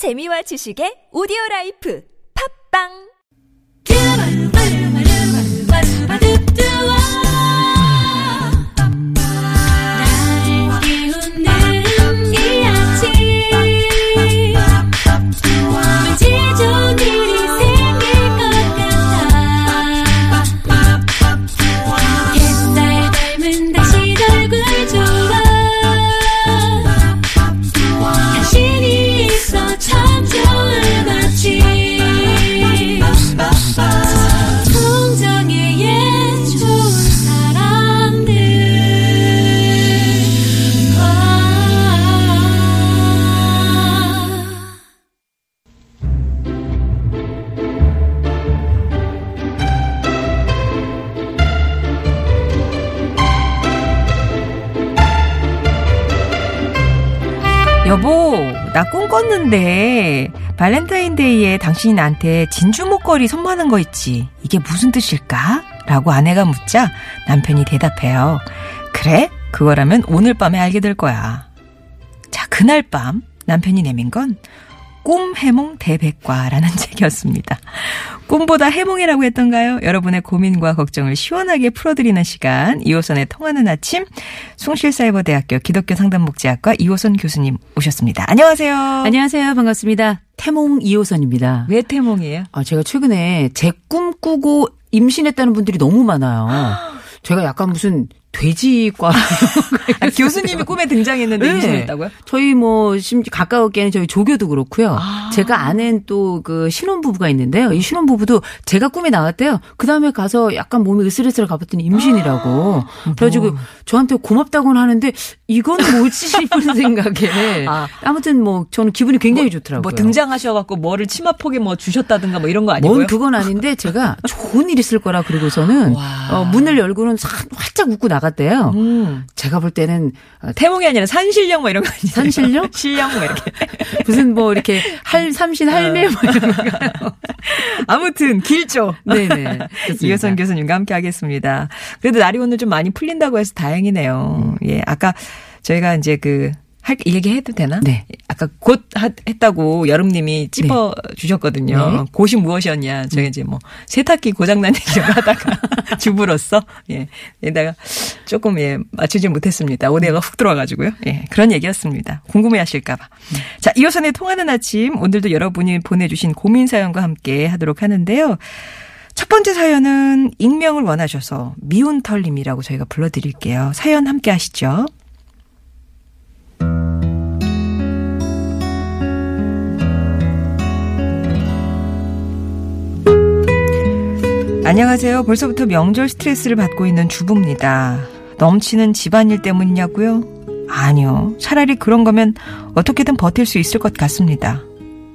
재미와 지식의 오디오 라이프. 팝빵 여보, 나 꿈 꿨는데 발렌타인데이에 당신이 나한테 진주 목걸이 선물하는 거 있지. 이게 무슨 뜻일까? 라고 아내가 묻자 남편이 대답해요. 그래? 그거라면 오늘 밤에 알게 될 거야. 자, 그날 밤 남편이 내민 건 꿈 해몽 대백과라는 책이었습니다. 꿈보다 해몽이라고 했던가요? 여러분의 고민과 걱정을 시원하게 풀어드리는 시간 이호선의 통하는 아침 숭실사이버대학교 기독교 상담복지학과 이호선 교수님 오셨습니다. 안녕하세요. 안녕하세요. 반갑습니다. 태몽 이호선입니다. 왜 태몽이에요? 아, 제가 최근에 제 꿈 꾸고 임신했다는 분들이 너무 많아요. 제가 약간 무슨 돼지과 아, 교수님이 꿈에 등장했는데 네. 임신했다고요? 저희 뭐 심지어 가까웠게는 저희 조교도 그렇고요. 아. 제가 아는 또 그 신혼 부부가 있는데요. 이 신혼 부부도 제가 꿈에 나왔대요. 그 다음에 가서 약간 몸이 으슬으슬 가봤더니 임신이라고. 그래가지고 저한테 고맙다고는 하는데 이건 뭐지 싶은 생각에. 아. 아무튼 뭐 저는 기분이 굉장히 좋더라고요. 뭐 등장하셔갖고 뭐를 치마폭에 뭐 주셨다든가 뭐 이런 거 아니고요? 뭔 그건 아닌데 제가 좋은 일 있을 거라 그러고서는 와. 어, 문을 열고는 사- 활짝 웃고 나갔대요. 음. 제가 볼 때는 어, 태몽이 아니라 산신령 뭐 이런 거 아니에요? 산신령? 신령 뭐 이렇게. 무슨 뭐 이렇게 할 삼신 할매 뭐 이런 거. 아무튼 길죠. 네네. 이효선 교수님과 함께 하겠습니다. 그래도 날이 오늘 좀 많이 풀린다고 해서 다행이네요. 예, 아까 저희가 이제 그, 할, 이 얘기 해도 되나? 네. 아까 곧 하- 했다고 여름님이 찝어 주셨거든요. 네. 곧이 무엇이었냐. 저희 이제 뭐 세탁기 고장난 얘기를 하다가 주부로서, 예. 에다가 조금, 예, 맞추지 못했습니다. 오대가 훅 들어와가지고요. 예. 그런 얘기였습니다. 궁금해 하실까봐. 자, 이호선의 통하는 아침. 오늘도 여러분이 보내주신 고민 사연과 함께 하도록 하는데요. 첫 번째 사연은 익명을 원하셔서 미운 털님이라고 저희가 불러드릴게요. 사연 함께 하시죠. 안녕하세요. 벌써부터 명절 스트레스를 받고 있는 주부입니다. 넘치는 집안일 때문이냐고요? 아니요. 차라리 그런 거면 어떻게든 버틸 수 있을 것 같습니다.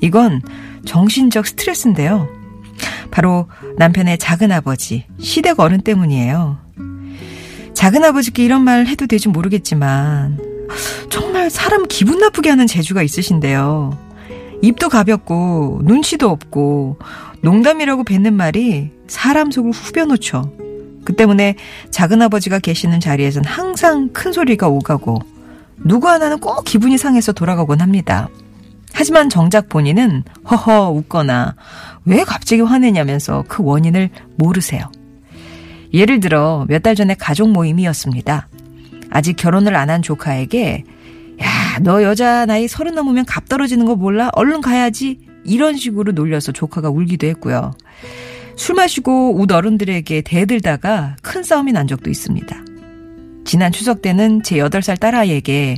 이건 정신적 스트레스인데요. 바로 남편의 작은 아버지, 시댁 어른 때문이에요. 작은 아버지께 이런 말 해도 될지 모르겠지만, 정말 사람 기분 나쁘게 하는 재주가 있으신데요. 입도 가볍고, 눈치도 없고, 농담이라고 뱉는 말이 사람 속을 후벼놓죠. 그 때문에 작은 아버지가 계시는 자리에선 항상 큰 소리가 오가고, 누구 하나는 꼭 기분이 상해서 돌아가곤 합니다. 하지만 정작 본인은 허허 웃거나 왜 갑자기 화내냐면서 그 원인을 모르세요. 예를 들어 몇 달 전에 가족 모임이었습니다. 아직 결혼을 안 한 조카에게 야, 너 여자 나이 서른 넘으면 갑 떨어지는 거 몰라? 얼른 가야지. 이런 식으로 놀려서 조카가 울기도 했고요. 술 마시고 웃 어른들에게 대들다가 큰 싸움이 난 적도 있습니다. 지난 추석 때는 제 8살 딸아이에게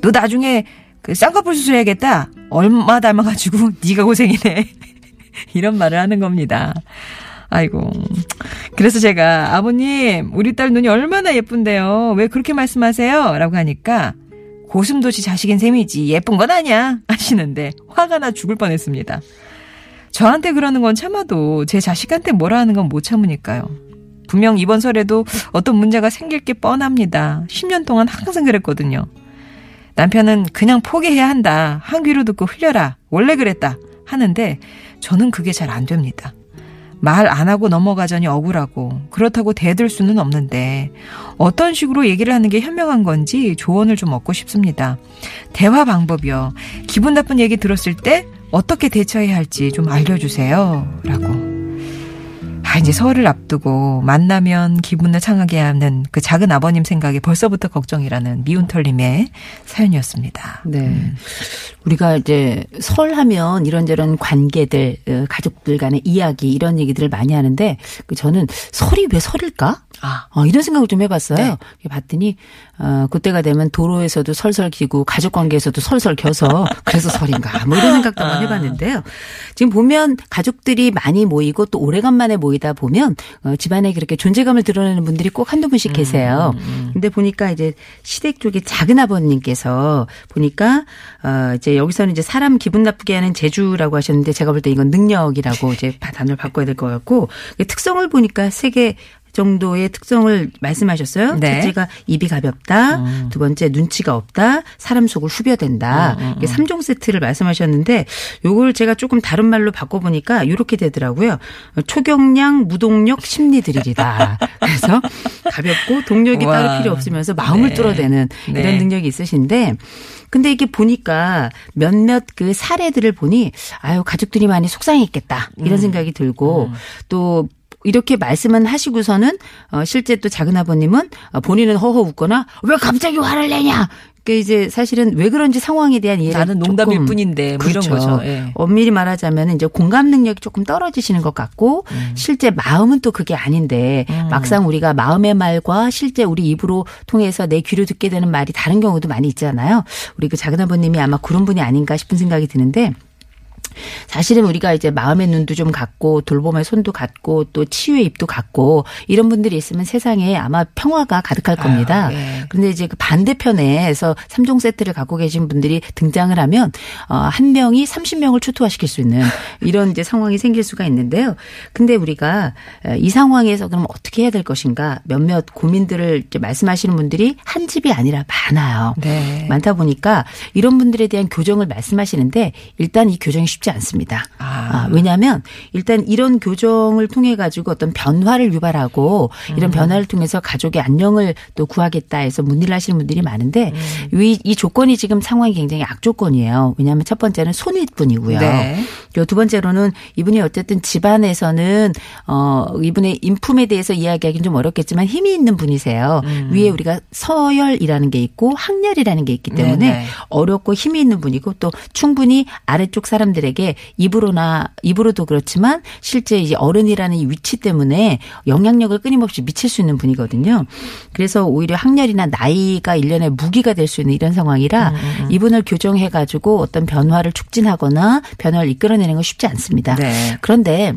너 나중에 그 쌍꺼풀 수술해야겠다. 얼마 닮아가지고 네가 고생이네. 이런 말을 하는 겁니다. 아이고. 그래서 제가 아버님 우리 딸 눈이 얼마나 예쁜데요. 왜 그렇게 말씀하세요? 라고 하니까 고슴도치 자식인 셈이지 예쁜 건 아니야 하시는데 화가 나 죽을 뻔했습니다. 저한테 그러는 건 참아도 제 자식한테 뭐라 하는 건 못 참으니까요. 분명 이번 설에도 어떤 문제가 생길 게 뻔합니다. 10년 동안 항상 그랬거든요. 남편은 그냥 포기해야 한다. 한 귀로 듣고 흘려라. 원래 그랬다. 하는데 저는 그게 잘 안 됩니다. 말 안 하고 넘어가자니 억울하고 그렇다고 대들 수는 없는데 어떤 식으로 얘기를 하는 게 현명한 건지 조언을 좀 얻고 싶습니다. 대화 방법이요. 기분 나쁜 얘기 들었을 때 어떻게 대처해야 할지 좀 알려주세요. 라고. 아, 이제 설을 앞두고 만나면 기분을 상하게 하는 그 작은 아버님 생각에 벌써부터 걱정이라는 미운 털림의 사연이었습니다. 네. 우리가 이제 설 하면 이런저런 관계들, 어, 가족들 간의 이야기 이런 얘기들을 많이 하는데 그 저는 설이 왜 설일까? 아. 어, 이런 생각을 좀 해봤어요. 네. 봤더니 어, 그때가 되면 도로에서도 설설 기고 가족 관계에서도 설설 겨서 그래서 설인가 뭐 이런 생각도 한번 해봤는데요. 지금 보면 가족들이 많이 모이고 또 오래간만에 모이다 보면 어, 집안에 그렇게 존재감을 드러내는 분들이 꼭 한두 분씩 계세요. 근데 보니까 이제 시댁 쪽에 작은 아버님께서 보니까 어, 이제 여기서는 이제 사람 기분 나쁘게 하는 재주라고 하셨는데 제가 볼 때 이건 능력이라고 이제 단어를 바꿔야 될 것 같고 특성을 보니까 세개 정도의 특성을 말씀하셨어요. 네. 첫째가 입이 가볍다. 두 번째 눈치가 없다. 사람 속을 후벼댄다. 이게 3종 세트를 말씀하셨는데 요걸 제가 조금 다른 말로 바꿔 보니까 이렇게 되더라고요. 초경량, 무동력, 심리 드릴이다. 그래서 가볍고 동력이 와. 따로 필요 없으면서 마음을 네. 뚫어대는 네. 이런 능력이 있으신데 근데 이게 보니까 몇몇 그 사례들을 보니 아유 가족들이 많이 속상했겠다 음. 이런 생각이 들고 또 이렇게 말씀은 하시고서는 어 실제 또 작은 아버님은 어, 본인은 허허 웃거나 왜 갑자기 화를 내냐. 그 이제 사실은 왜 그런지 상황에 대한 이해가 나는 농담일 조금 뿐인데 뭐 그렇죠. 이런 거죠. 예. 엄밀히 말하자면 이제 공감 능력이 조금 떨어지시는 것 같고 음. 실제 마음은 또 그게 아닌데 막상 우리가 마음의 말과 실제 우리 입으로 통해서 내 귀로 듣게 되는 말이 다른 경우도 많이 있잖아요. 우리 그 작은 아버님이 아마 그런 분이 아닌가 싶은 생각이 드는데 사실은 우리가 이제 마음의 눈도 좀 갖고 돌봄의 손도 갖고 또 치유의 입도 갖고 이런 분들이 있으면 세상에 아마 평화가 가득할 겁니다. 아유, 예. 그런데 이제 그 반대편에서 3종 세트를 갖고 계신 분들이 등장을 하면 어, 한 명이 30명을 초토화시킬 수 있는 이런 이제 상황이 생길 수가 있는데요. 근데 우리가 어, 이 상황에서 그럼 어떻게 해야 될 것인가 몇몇 고민들을 이제 말씀하시는 분들이 한 집이 아니라 많아요. 네. 많다 보니까 이런 분들에 대한 교정을 말씀하시는데 일단 이 교정이 쉽지 않습니다. 아. 아, 왜냐하면 일단 이런 교정을 통해 가지고 어떤 변화를 유발하고 음. 이런 변화를 통해서 가족의 안녕을 또 구하겠다 해서 문의를 하시는 분들이 많은데 음. 이, 이 조건이 지금 상황이 굉장히 악조건이에요. 왜냐하면 첫 번째는 손윗분이고요. 네. 그리고 두 번째로는 이분이 어쨌든 집안에서는 어 이분의 인품에 대해서 이야기하기는 좀 어렵겠지만 힘이 있는 분이세요. 음. 위에 우리가 서열이라는 게 있고 학렬이라는 게 있기 때문에 네네. 어렵고 힘이 있는 분이고 또 충분히 아래쪽 사람들에게 입으로나 입으로도 그렇지만 실제 이제 어른이라는 이 위치 때문에 영향력을 끊임없이 미칠 수 있는 분이거든요. 그래서 오히려 학렬이나 나이가 일련의 무기가 될 수 있는 이런 상황이라 음, 이분을 교정해 가지고 어떤 변화를 촉진하거나 변화를 이끌어내는 건 쉽지 않습니다. 네. 그런데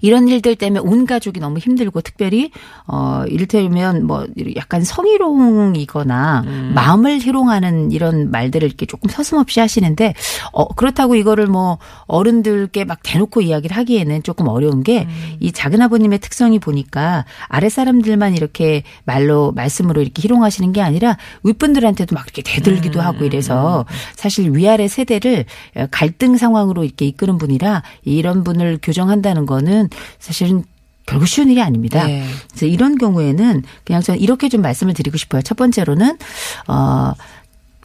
이런 일들 때문에 온 가족이 너무 힘들고 특별히 어 이를테면 뭐 약간 성희롱이거나 음. 마음을 희롱하는 이런 말들을 이렇게 조금 서슴없이 하시는데 어 그렇다고 이거를 뭐 어른들께 막 대놓고 이야기를 하기에는 조금 어려운 게이 음. 작은 아버님의 특성이 보니까 아래 사람들만 이렇게 말로 말씀으로 이렇게 희롱하시는 게 아니라 윗분들한테도 막 이렇게 대들기도 음. 하고 이래서 사실 위아래 세대를 갈등 상황으로 이렇게 이끄는 분이라 이런 분을 교정한다는 거는 사실은 결국 쉬운 일이 아닙니다. 네. 그래서 이런 경우에는 그냥 저는 이렇게 좀 말씀을 드리고 싶어요. 첫 번째로는 어.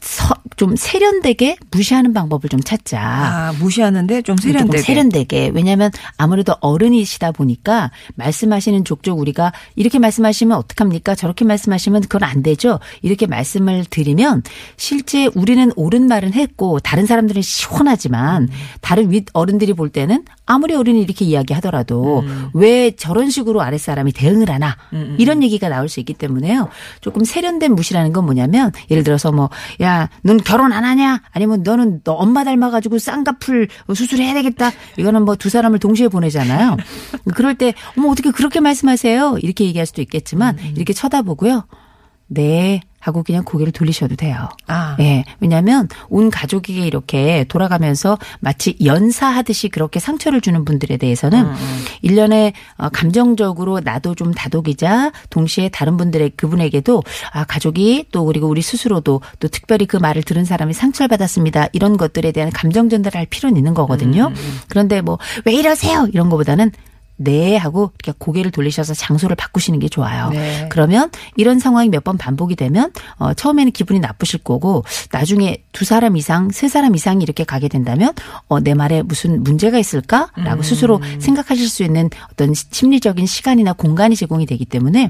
서- 좀 세련되게 무시하는 방법을 좀 찾자. 아, 무시하는데 좀 세련되게. 세련되게. 왜냐하면 아무래도 어른이시다 보니까 말씀하시는 족족 우리가 이렇게 말씀하시면 어떡합니까? 저렇게 말씀하시면 그건 안 되죠. 이렇게 말씀을 드리면 실제 우리는 옳은 말은 했고 다른 사람들은 시원하지만 다른 윗 어른들이 볼 때는 아무리 어른이 이렇게 이야기하더라도 왜 저런 식으로 아랫사람이 대응을 하나 이런 얘기가 나올 수 있기 때문에요. 조금 세련된 무시라는 건 뭐냐면 예를 들어서 뭐 야넌 결혼 안 하냐? 아니면 너는 너 엄마 닮아가지고 쌍꺼풀 수술해야 되겠다. 이거는 뭐 두 사람을 동시에 보내잖아요. 그럴 때 어머 어떻게 그렇게 말씀하세요? 이렇게 얘기할 수도 있겠지만 이렇게 쳐다보고요. 네 하고 그냥 고개를 돌리셔도 돼요. 아. 예. 왜냐하면 온 가족이 이렇게 돌아가면서 마치 연사하듯이 그렇게 상처를 주는 분들에 대해서는 일년에 어, 감정적으로 나도 좀 다독이자 동시에 다른 분들의 그분에게도 아 가족이 또 그리고 우리 스스로도 또 특별히 그 말을 들은 사람이 상처를 받았습니다. 이런 것들에 대한 감정 전달을 할 필요는 있는 거거든요. 그런데 뭐 왜 이러세요? 이런 거보다는 네 하고 이렇게 고개를 돌리셔서 장소를 바꾸시는 게 좋아요. 네. 그러면 이런 상황이 몇 번 반복이 되면 어 처음에는 기분이 나쁘실 거고 나중에 두 사람 이상, 세 사람 이상이 이렇게 가게 된다면 어 내 말에 무슨 문제가 있을까라고 스스로 생각하실 수 있는 어떤 심리적인 시간이나 공간이 제공이 되기 때문에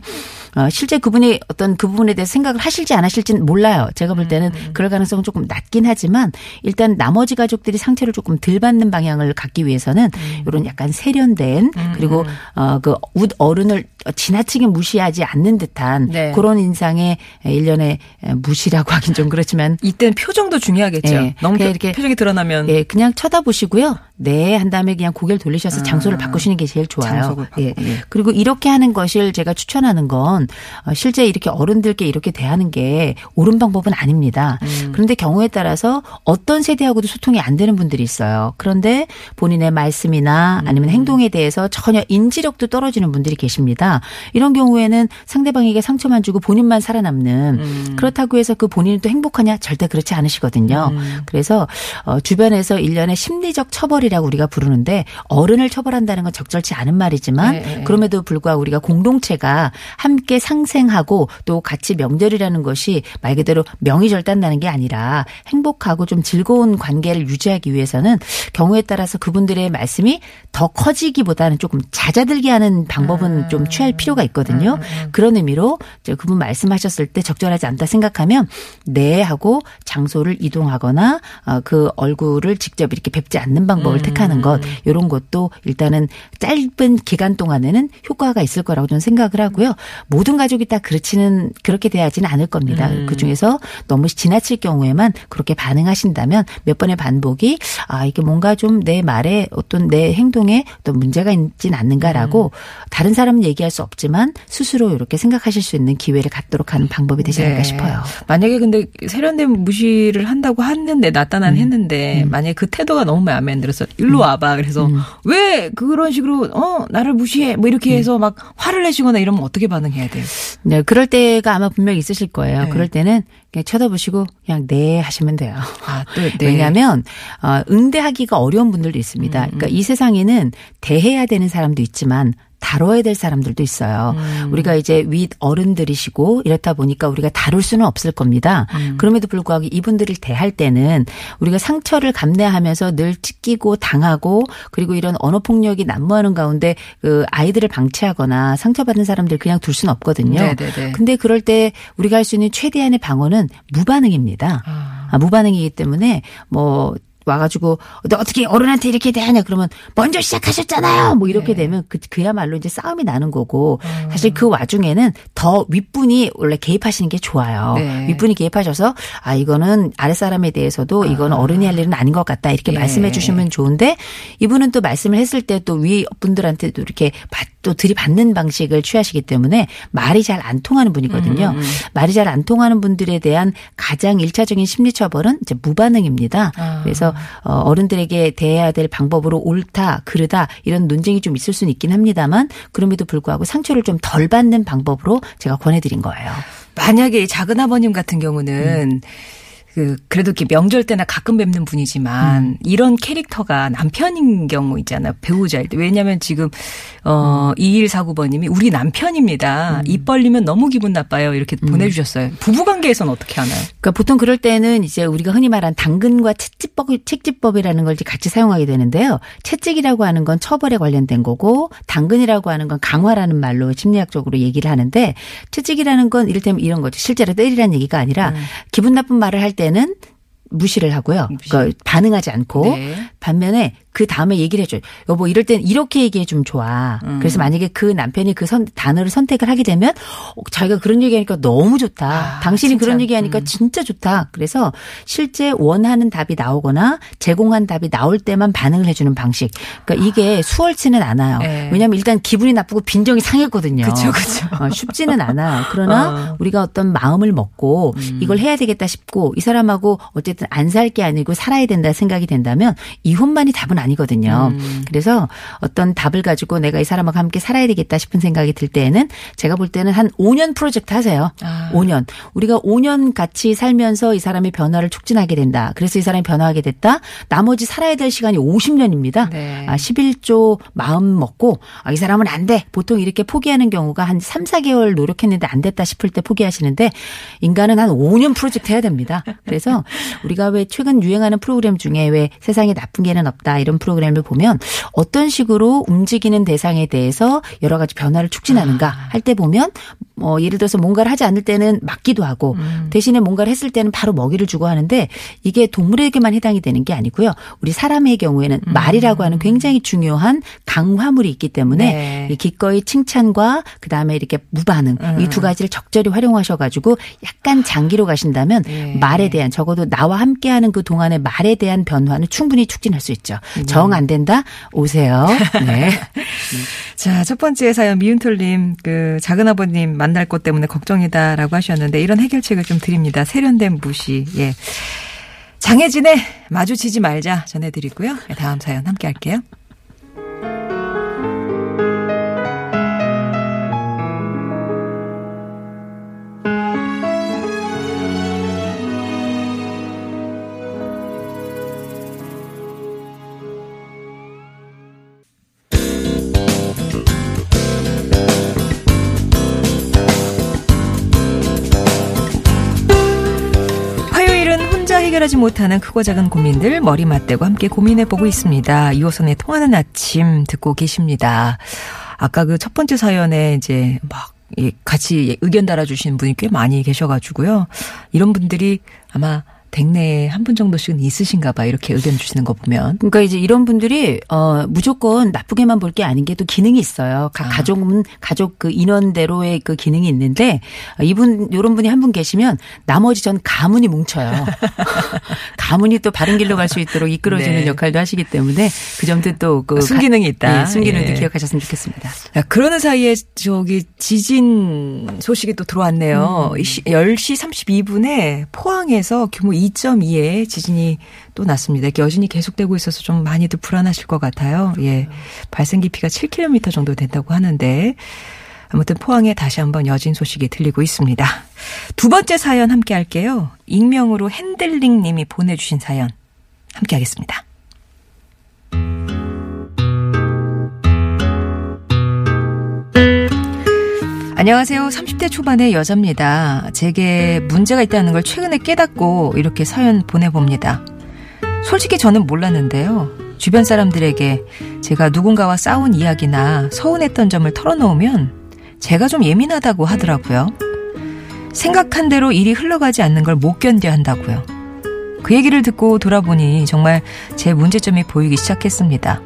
어 실제 그분이 어떤 그 부분에 대해서 생각을 하실지 안 하실지는 몰라요. 제가 볼 때는 그럴 가능성은 조금 낮긴 하지만 일단 나머지 가족들이 상처를 조금 덜 받는 방향을 갖기 위해서는 이런 약간 세련된 그리고 어 그 어른을 지나치게 무시하지 않는 듯한 네. 그런 인상의 일련의 무시라고 하긴 좀 그렇지만 이때는 표정도 중요하겠죠. 예. 너무 이렇게 표정이 드러나면 예, 그냥 쳐다보시고요. 네, 한 다음에 그냥 고개를 돌리셔서 장소를 바꾸시는 게 제일 좋아요. 아. 예. 예. 그리고 이렇게 하는 것을 제가 추천하는 건 어, 실제 이렇게 어른들께 이렇게 대하는 게 옳은 방법은 아닙니다. 음. 그런데 경우에 따라서 어떤 세대하고도 소통이 안 되는 분들이 있어요. 그런데 본인의 말씀이나 음. 아니면 행동에 대해서 전혀 인지력도 떨어지는 분들이 계십니다. 이런 경우에는 상대방에게 상처만 주고 본인만 살아남는 음. 그렇다고 해서 그 본인이 또 행복하냐 절대 그렇지 않으시거든요. 음. 그래서 어, 주변에서 일련의 심리적 처벌이라고 우리가 부르는데 어른을 처벌한다는 건 적절치 않은 말이지만 네, 네. 그럼에도 불구하고 우리가 공동체가 함께 상생하고 또 같이 명절이라는 것이 말 그대로 명의절단나는 게 아니라 행복하고 좀 즐거운 관계를 유지하기 위해서는 경우에 따라서 그분들의 말씀이 더 커지기보다는 조금 잦아들게 하는 방법은 좀취 할 필요가 있거든요. 그런 의미로 그분 말씀하셨을 때 적절하지 않다 생각하면 네 하고 장소를 이동하거나 어, 그 얼굴을 직접 이렇게 뵙지 않는 방법을 택하는 것 이런 것도 일단은 짧은 기간 동안에는 효과가 있을 거라고 저는 생각을 하고요. 모든 가족이 다 그렇지는 그렇게 돼야지는 않을 겁니다. 그 중에서 너무 지나칠 경우에만 그렇게 반응하신다면 몇 번의 반복이 아 이게 뭔가 좀 내 말에 어떤 내 행동에 어떤 문제가 있진 않는가라고 다른 사람은 얘기할 수 없지만 스스로 이렇게 생각하실 수 있는 기회를 갖도록 하는 방법이 되지 않을까 네. 싶어요. 만약에 근데 세련된 무시를 한다고 했는데 나타난 했는데 만약에 그 태도가 너무 마음에 안 들어서 일로 와봐 그래서 왜 그런 식으로 어 나를 무시해 뭐 이렇게 해서 막 화를 내시거나 이러면 어떻게 반응해야 돼요? 네, 그럴 때가 아마 분명히 있으실 거예요. 네. 그럴 때는 그냥 쳐다보시고 그냥 네 하시면 돼요. 아 또 네. 왜냐하면 어, 응대하기가 어려운 분들도 있습니다. 음, 그러니까 이 세상에는 대해야 되는 사람도 있지만 다뤄야 될 사람들도 있어요. 음. 우리가 이제 윗 어른들이시고 이렇다 보니까 우리가 다룰 수는 없을 겁니다. 음. 그럼에도 불구하고 이분들을 대할 때는 우리가 상처를 감내하면서 늘 찢기고 당하고 그리고 이런 언어 폭력이 난무하는 가운데 그 아이들을 방치하거나 상처받은 사람들 그냥 둘 수는 없거든요. 네네네. 근데 그럴 때 우리가 할 수 있는 최대한의 방어는 무반응입니다. 아. 아, 무반응이기 때문에 뭐 와가지고 너 어떻게 어른한테 이렇게 대하냐 그러면 먼저 시작하셨잖아요. 뭐 이렇게 네. 되면 그 그야말로 이제 싸움이 나는 거고 음. 사실 그 와중에는 더 윗분이 원래 개입하시는 게 좋아요. 네. 윗분이 개입하셔서 아 이거는 아랫사람에 대해서도 이거는 어른이 할 일은 아닌 것 같다 이렇게 예. 말씀해 주시면 좋은데 이분은 또 말씀을 했을 때또 윗분들한테도 이렇게 받- 또 들이받는 방식을 취하시기 때문에 말이 잘 안 통하는 분이거든요. 음, 말이 잘 안 통하는 분들에 대한 가장 일차적인 심리 처벌은 이제 무반응입니다. 아. 그래서 어, 어른들에게 대해야 될 방법으로 옳다, 그르다 이런 논쟁이 좀 있을 수는 있긴 합니다만 그럼에도 불구하고 상처를 좀 덜 받는 방법으로 제가 권해드린 거예요. 만약에 이 작은 아버님 같은 경우는 그 그래도 이렇게 명절 때나 가끔 뵙는 분이지만 이런 캐릭터가 남편인 경우 있잖아요 배우자일 때. 왜냐하면 지금 어 2149번님이 우리 남편입니다. 입 벌리면 너무 기분 나빠요. 이렇게 보내주셨어요. 부부관계에서는 어떻게 하나요? 그러니까 보통 그럴 때는 이제 우리가 흔히 말한 당근과 채찍법, 채찍법이라는 걸 이제 같이 사용하게 되는데요. 채찍이라고 하는 건 처벌에 관련된 거고 당근이라고 하는 건 강화라는 말로 심리학적으로 얘기를 하는데 채찍이라는 건 이를테면 이런 거죠. 실제로 때리라는 얘기가 아니라 기분 나쁜 말을 할때 는 무시를 하고요. 그러니까 반응하지 않고 네. 반면에 그 다음에 얘기를 해줘요. 여보 이럴 땐 이렇게 얘기해 주면 좋아. 음. 그래서 만약에 그 남편이 그 선, 단어를 선택을 하게 되면 어, 자기가 그런 얘기하니까 너무 좋다. 아, 당신이 진짜. 그런 얘기하니까 음. 진짜 좋다. 그래서 실제 원하는 답이 나오거나 제공한 답이 나올 때만 반응을 해주는 방식. 그러니까 이게 수월치는 않아요. 네. 왜냐하면 일단 기분이 나쁘고 빈정이 상했거든요. 그쵸, 그쵸. 어, 쉽지는 않아요. 그러나 어. 음. 우리가 어떤 마음을 먹고 이걸 해야 되겠다 싶고 이 사람하고 어쨌든 안 살 게 아니고 살아야 된다 생각이 된다면 이 이혼만이 답은 아니거든요. 음. 그래서 어떤 답을 가지고 내가 이 사람하고 함께 살아야 되겠다 싶은 생각이 들 때에는 제가 볼 때는 한 5년 프로젝트 하세요. 아. 5년. 우리가 5년 같이 살면서 이 사람의 변화를 촉진하게 된다. 그래서 이 사람이 변화하게 됐다. 나머지 살아야 될 시간이 50년입니다. 네. 아, 11조 마음 먹고 아, 이 사람은 안 돼. 보통 이렇게 포기하는 경우가 한 3, 4개월 노력했는데 안 됐다 싶을 때 포기하시는데 인간은 한 5년 프로젝트 해야 됩니다. 그래서 우리가 왜 최근 유행하는 프로그램 중에 왜 세상에 나쁜 게는 없다 이런 프로그램을 보면 어떤 식으로 움직이는 대상에 대해서 여러 가지 변화를 촉진하는가 할 때 보면 뭐 예를 들어서 뭔가를 하지 않을 때는 맞기도 하고 대신에 뭔가를 했을 때는 바로 먹이를 주고 하는데 이게 동물에게만 해당이 되는 게 아니고요. 우리 사람의 경우에는 말이라고 하는 굉장히 중요한 강화물이 있기 때문에 네. 이 기꺼이 칭찬과 그다음에 이렇게 무반응 이두 가지를 적절히 활용하셔 가지고 약간 장기로 가신다면 네. 말에 대한 적어도 나와 함께 하는 그 동안의 말에 대한 변화는 충분히 촉진할 수 있죠. 정 안 된다 오세요. 네. 자, 첫 번째 사연 미운털님 그 작은 아버님 만날 것 때문에 걱정이다라고 하셨는데 이런 해결책을 좀 드립니다. 세련된 무시. 예. 장혜진의 마주치지 말자 전해드리고요. 네, 다음 사연 함께 할게요. 해결하지 못하는 크고 작은 고민들 머리 맞대고 함께 고민해보고 있습니다. 이호선의 통하는 아침 듣고 계십니다. 아까 그 첫 번째 사연에 이제 막 예, 같이 의견 달아주시는 분이 꽤 많이 계셔가지고요. 이런 분들이 아마 댁내에 한 분 정도씩은 있으신가 봐. 이렇게 의견 주시는 거 보면. 그러니까 이제 이런 분들이 어 무조건 나쁘게만 볼 게 아닌 게 또 기능이 있어요. 각 아. 가족은 가족 그 인원대로의 그 기능이 있는데 이분 요런 분이 한 분 계시면 나머지 전 가문이 뭉쳐요. 가문이 또 바른 길로 갈 수 있도록 이끌어주는 네. 역할도 하시기 때문에 그 점도 또그 순기능이 있다. 순기능도 예. 기억하셨으면 좋겠습니다. 야, 그러는 사이에 저기 지진 소식이 또 들어왔네요. 음. 이 시- 10시 32분에 포항에서 규모 2.2의 지진이 또 났습니다. 여진이 계속되고 있어서 좀 많이들 불안하실 것 같아요. 예. 발생 깊이가 7km 정도 된다고 하는데 아무튼 포항에 다시 한번 여진 소식이 들리고 있습니다. 두 번째 사연 함께 할게요. 익명으로 핸들링 님이 보내주신 사연 함께 하겠습니다. 안녕하세요. 30대 초반의 여자입니다. 제게 문제가 있다는 걸 최근에 깨닫고 이렇게 사연 보내봅니다. 솔직히 저는 몰랐는데요. 주변 사람들에게 제가 누군가와 싸운 이야기나 서운했던 점을 털어놓으면 제가 좀 예민하다고 하더라고요. 생각한 대로 일이 흘러가지 않는 걸 못 견뎌 한다고요. 그 얘기를 듣고 돌아보니 정말 제 문제점이 보이기 시작했습니다.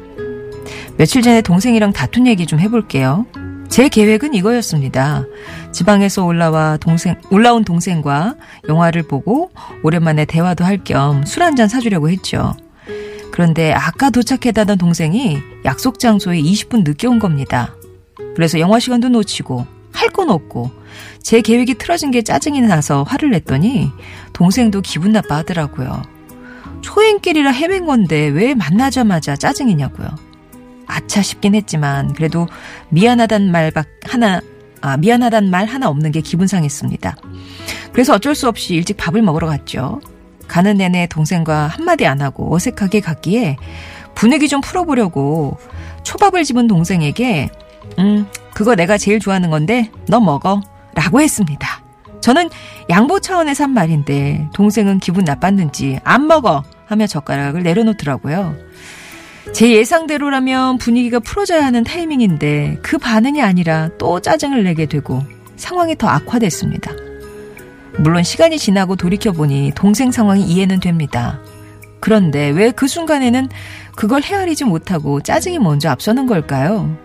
며칠 전에 동생이랑 다툰 얘기 좀 해볼게요. 제 계획은 이거였습니다. 지방에서 올라와 동생, 올라온 동생과 영화를 보고 오랜만에 대화도 할 겸 술 한잔 사주려고 했죠. 그런데 아까 도착했다던 동생이 약속 장소에 20분 늦게 온 겁니다. 그래서 영화 시간도 놓치고 할 건 없고 제 계획이 틀어진 게 짜증이 나서 화를 냈더니 동생도 기분 나빠 하더라고요. 초행길이라 헤맨 건데 왜 만나자마자 짜증이냐고요. 아차 싶긴 했지만 그래도 미안하단 말박 하나 아 미안하단 말 하나 없는 게 기분 상했습니다. 그래서 어쩔 수 없이 일찍 밥을 먹으러 갔죠. 가는 내내 동생과 한마디 안 하고 어색하게 갔기에 분위기 좀 풀어보려고 초밥을 집은 동생에게 음 그거 내가 제일 좋아하는 건데 너 먹어 라고 했습니다. 저는 양보 차원에서 한 말인데 동생은 기분 나빴는지 안 먹어 하며 젓가락을 내려놓더라고요. 제 예상대로라면 분위기가 풀어져야 하는 타이밍인데 그 반응이 아니라 또 짜증을 내게 되고 상황이 더 악화됐습니다. 물론 시간이 지나고 돌이켜보니 동생 상황이 이해는 됩니다. 그런데 왜 그 순간에는 그걸 헤아리지 못하고 짜증이 먼저 앞서는 걸까요?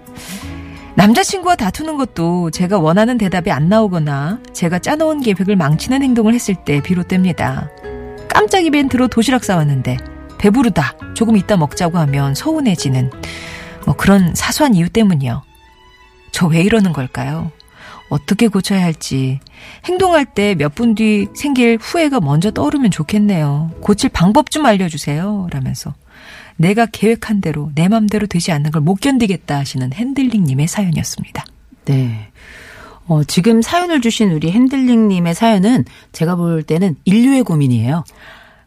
남자친구와 다투는 것도 제가 원하는 대답이 안 나오거나 제가 짜놓은 계획을 망치는 행동을 했을 때 비롯됩니다. 깜짝 이벤트로 도시락 싸왔는데 배부르다 조금 이따 먹자고 하면 서운해지는 뭐 그런 사소한 이유 때문이요. 저 왜 이러는 걸까요? 어떻게 고쳐야 할지 행동할 때 몇 분 뒤 생길 후회가 먼저 떠오르면 좋겠네요. 고칠 방법 좀 알려주세요. 라면서 내가 계획한 대로 내 맘대로 되지 않는 걸 못 견디겠다 하시는 핸들링님의 사연이었습니다. 네. 어, 지금 사연을 주신 우리 핸들링님의 사연은 제가 볼 때는 인류의 고민이에요.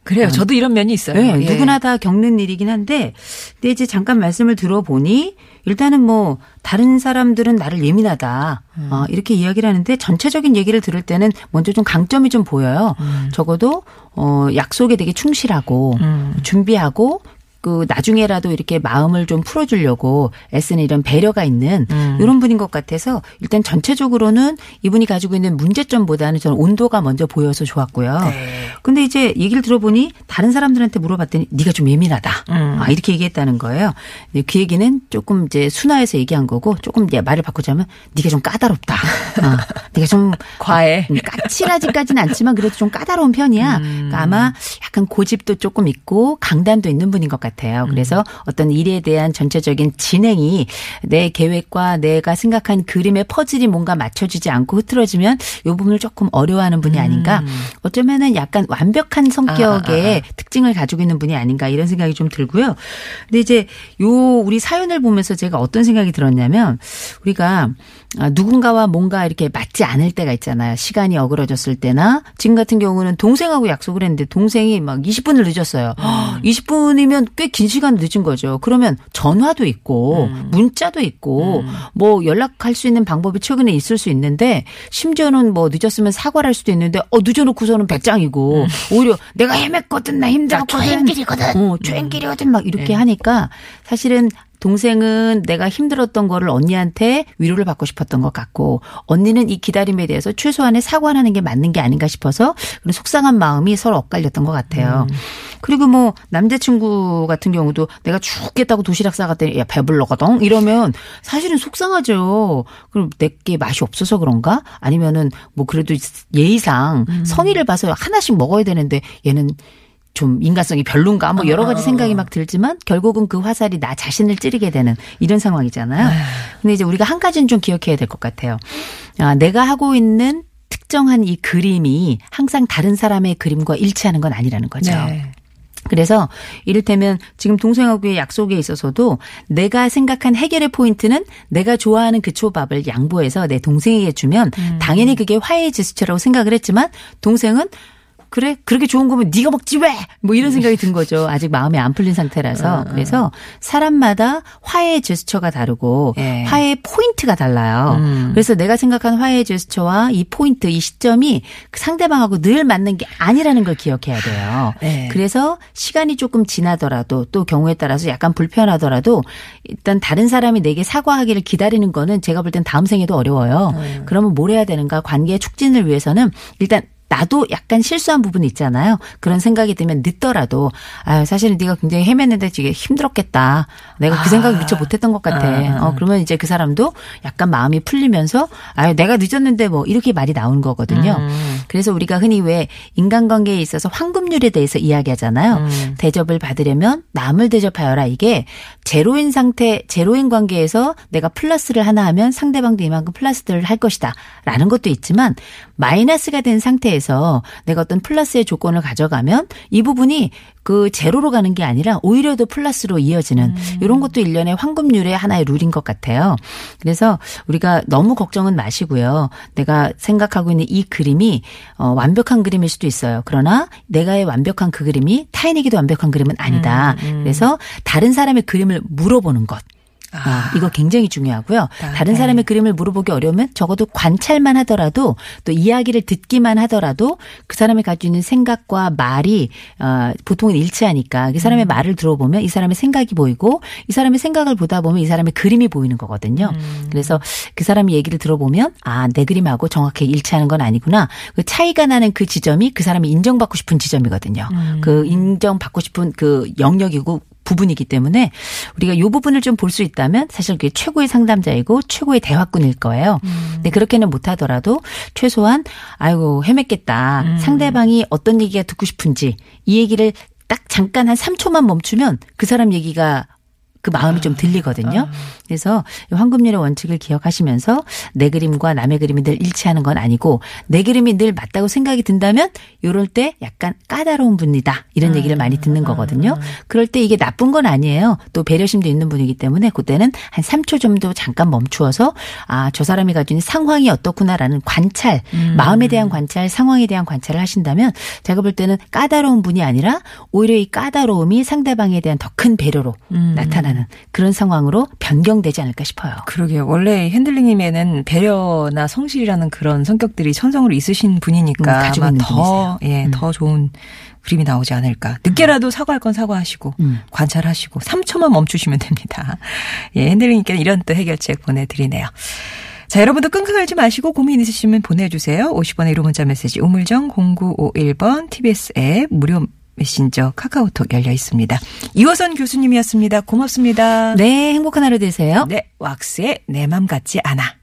그래요. 저도 이런 면이 있어요. 네, 예. 누구나 다 겪는 일이긴 한데, 근데 이제 잠깐 말씀을 들어보니, 일단은 뭐, 다른 사람들은 나를 예민하다, 음. 어, 이렇게 이야기를 하는데, 전체적인 얘기를 들을 때는 먼저 좀 강점이 좀 보여요. 음. 적어도, 어, 약속에 되게 충실하고, 음. 준비하고, 그 나중에라도 이렇게 마음을 좀 풀어주려고 애쓰는 이런 배려가 있는 음. 이런 분인 것 같아서 일단 전체적으로는 이분이 가지고 있는 문제점보다는 저는 온도가 먼저 보여서 좋았고요. 네. 근데 이제 얘기를 들어보니 다른 사람들한테 물어봤더니 네가 좀 예민하다. 음. 아, 이렇게 얘기했다는 거예요. 근데 그 얘기는 조금 이제 순화해서 얘기한 거고 조금 이제 말을 바꾸자면 네가 좀 까다롭다. 어, 네가 좀 과해. 음, 까칠하지까지는 않지만 그래도 좀 까다로운 편이야. 음. 그러니까 아마 약간 고집도 조금 있고 강단도 있는 분인 것 같아요. 그래서 어떤 일에 대한 전체적인 진행이 내 계획과 내가 생각한 그림의 퍼즐이 뭔가 맞춰지지 않고 흐트러지면 이 부분을 조금 어려워하는 분이 아닌가. 어쩌면은 약간 완벽한 성격의 아, 아, 특징을 가지고 있는 분이 아닌가 이런 생각이 좀 들고요. 근데 이제 요 우리 사연을 보면서 제가 어떤 생각이 들었냐면 우리가 아, 누군가와 뭔가 이렇게 맞지 않을 때가 있잖아요. 시간이 어그러졌을 때나 지금 같은 경우는 동생하고 약속을 했는데 동생이 막 20분을 늦었어요. 20분이면 꽤 긴 시간 늦은 거죠. 그러면 전화도 있고 문자도 있고 뭐 연락할 수 있는 방법이 최근에 있을 수 있는데 심지어는 뭐 늦었으면 사과를 할 수도 있는데 어 늦어놓고서는 배짱이고 오히려 내가 헤맸거든 나 힘들었거든. 초행길이거든. 어, 초행길이거든. 막 이렇게 하니까 사실은 동생은 내가 힘들었던 거를 언니한테 위로를 받고 싶었던 것 같고 언니는 이 기다림에 대해서 최소한의 사과하는 게 맞는 게 아닌가 싶어서 그런 속상한 마음이 서로 엇갈렸던 것 같아요. 그리고 뭐 남자친구 같은 경우도 내가 죽겠다고 도시락 싸갔더니 야 배불러거든 이러면 사실은 속상하죠. 그럼 내게 맛이 없어서 그런가? 아니면은 뭐 그래도 예의상 성의를 봐서 하나씩 먹어야 되는데 얘는 좀 인간성이 별론가 뭐 여러 가지 생각이 막 들지만 결국은 그 화살이 나 자신을 찌르게 되는 이런 상황이잖아요. 근데 이제 우리가 한 가지는 좀 기억해야 될 것 같아요. 아, 내가 하고 있는 특정한 이 그림이 항상 다른 사람의 그림과 일치하는 건 아니라는 거죠. 네. 그래서 이를테면 지금 동생하고의 약속에 있어서도 내가 생각한 해결의 포인트는 내가 좋아하는 그 초밥을 양보해서 내 동생에게 주면 당연히 그게 화해의 제스처라고 생각을 했지만 동생은 그래 그렇게 좋은 거면 네가 먹지 왜? 뭐 이런 생각이 든 거죠. 아직 마음이 안 풀린 상태라서 그래서 사람마다 화해의 제스처가 다르고 예. 화해의 포인트가 달라요. 음. 그래서 내가 생각한 화해의 제스처와 이 포인트, 이 시점이 그 상대방하고 늘 맞는 게 아니라는 걸 기억해야 돼요. 네. 그래서 시간이 조금 지나더라도 또 경우에 따라서 약간 불편하더라도 일단 다른 사람이 내게 사과하기를 기다리는 거는 제가 볼 땐 다음 생에도 어려워요. 그러면 뭘 해야 되는가? 관계 의 촉진을 위해서는 일단 나도 약간 실수한 부분이 있잖아요. 그런 생각이 들면 늦더라도 아 사실은 네가 굉장히 헤맸는데 되게 힘들었겠다. 내가 그 생각을 미처 못했던 것 같아. 아. 어 그러면 이제 그 사람도 약간 마음이 풀리면서 아 내가 늦었는데 뭐 이렇게 말이 나오는 거거든요. 음. 그래서 우리가 흔히 왜 인간관계에 있어서 황금률에 대해서 이야기하잖아요. 음. 대접을 받으려면 남을 대접하여라. 이게 제로인 상태, 제로인 관계에서 내가 플러스를 하나 하면 상대방도 이만큼 플러스를 할 것이다. 라는 것도 있지만 마이너스가 된 상태에서 내가 어떤 플러스의 조건을 가져가면 이 부분이 그 제로로 가는 게 아니라 오히려 더 플러스로 이어지는 이런 것도 일련의 황금률의 하나의 룰인 것 같아요. 그래서 우리가 너무 걱정은 마시고요. 내가 생각하고 있는 이 그림이 어, 완벽한 그림일 수도 있어요. 그러나 내가의 완벽한 그 그림이 타인에게도 완벽한 그림은 아니다. 그래서 다른 사람의 그림을 물어보는 것. 아, 이거 굉장히 중요하고요. 아, 다른 네. 사람의 그림을 물어보기 어려우면 적어도 관찰만 하더라도 또 이야기를 듣기만 하더라도 그 사람이 가지고 있는 생각과 말이 어, 보통은 일치하니까 그 사람의 말을 들어보면 이 사람의 생각이 보이고 이 사람의 생각을 보다 보면 이 사람의 그림이 보이는 거거든요. 그래서 그 사람의 얘기를 들어보면 아, 내 그림하고 정확하게 일치하는 건 아니구나. 그 차이가 나는 그 지점이 그 사람이 인정받고 싶은 지점이거든요. 그 인정받고 싶은 그 영역이고 부분이기 때문에 우리가 이 부분을 좀 볼 수 있다면 사실 그게 최고의 상담자이고 최고의 대화꾼일 거예요. 근데 그렇게는 못하더라도 최소한 아이고 헤맸겠다. 상대방이 어떤 얘기가 듣고 싶은지 이 얘기를 딱 잠깐 한 3초만 멈추면 그 사람 얘기가 그 마음이 좀 들리거든요. 그래서 이 황금률의 원칙을 기억하시면서 내 그림과 남의 그림이 늘 일치하는 건 아니고 내 그림이 늘 맞다고 생각이 든다면 요럴 때 약간 까다로운 분이다. 이런 얘기를 많이 듣는 거거든요. 그럴 때 이게 나쁜 건 아니에요. 또 배려심도 있는 분이기 때문에 그때는 한 3초 정도 잠깐 멈추어서 아, 저 사람이 가진 상황이 어떻구나라는 관찰, 마음에 대한 관찰, 상황에 대한 관찰을 하신다면 제가 볼 때는 까다로운 분이 아니라 오히려 이 까다로움이 상대방에 대한 더 큰 배려로 나타나는 그런 상황으로 변경되지 않을까 싶어요. 그러게요. 원래 핸들링님에는 배려나 성실이라는 그런 성격들이 천성으로 있으신 분이니까 음, 가지고 더, 분이세요. 예, 음. 더 좋은 그림이 나오지 않을까. 늦게라도 사과할 건 사과하시고, 음. 관찰하시고, 3초만 멈추시면 됩니다. 예, 핸들링님께는 이런 또 해결책 보내드리네요. 자, 여러분도 끙끙 앓지 마시고 고민 있으시면 보내주세요. 50번의 1호 문자 메시지 우물정 0951번 TBS 앱 무료 메신저 카카오톡 열려 있습니다. 이호선 교수님이었습니다. 고맙습니다. 네, 행복한 하루 되세요. 네, 왁스의 내 맘 같지 않아.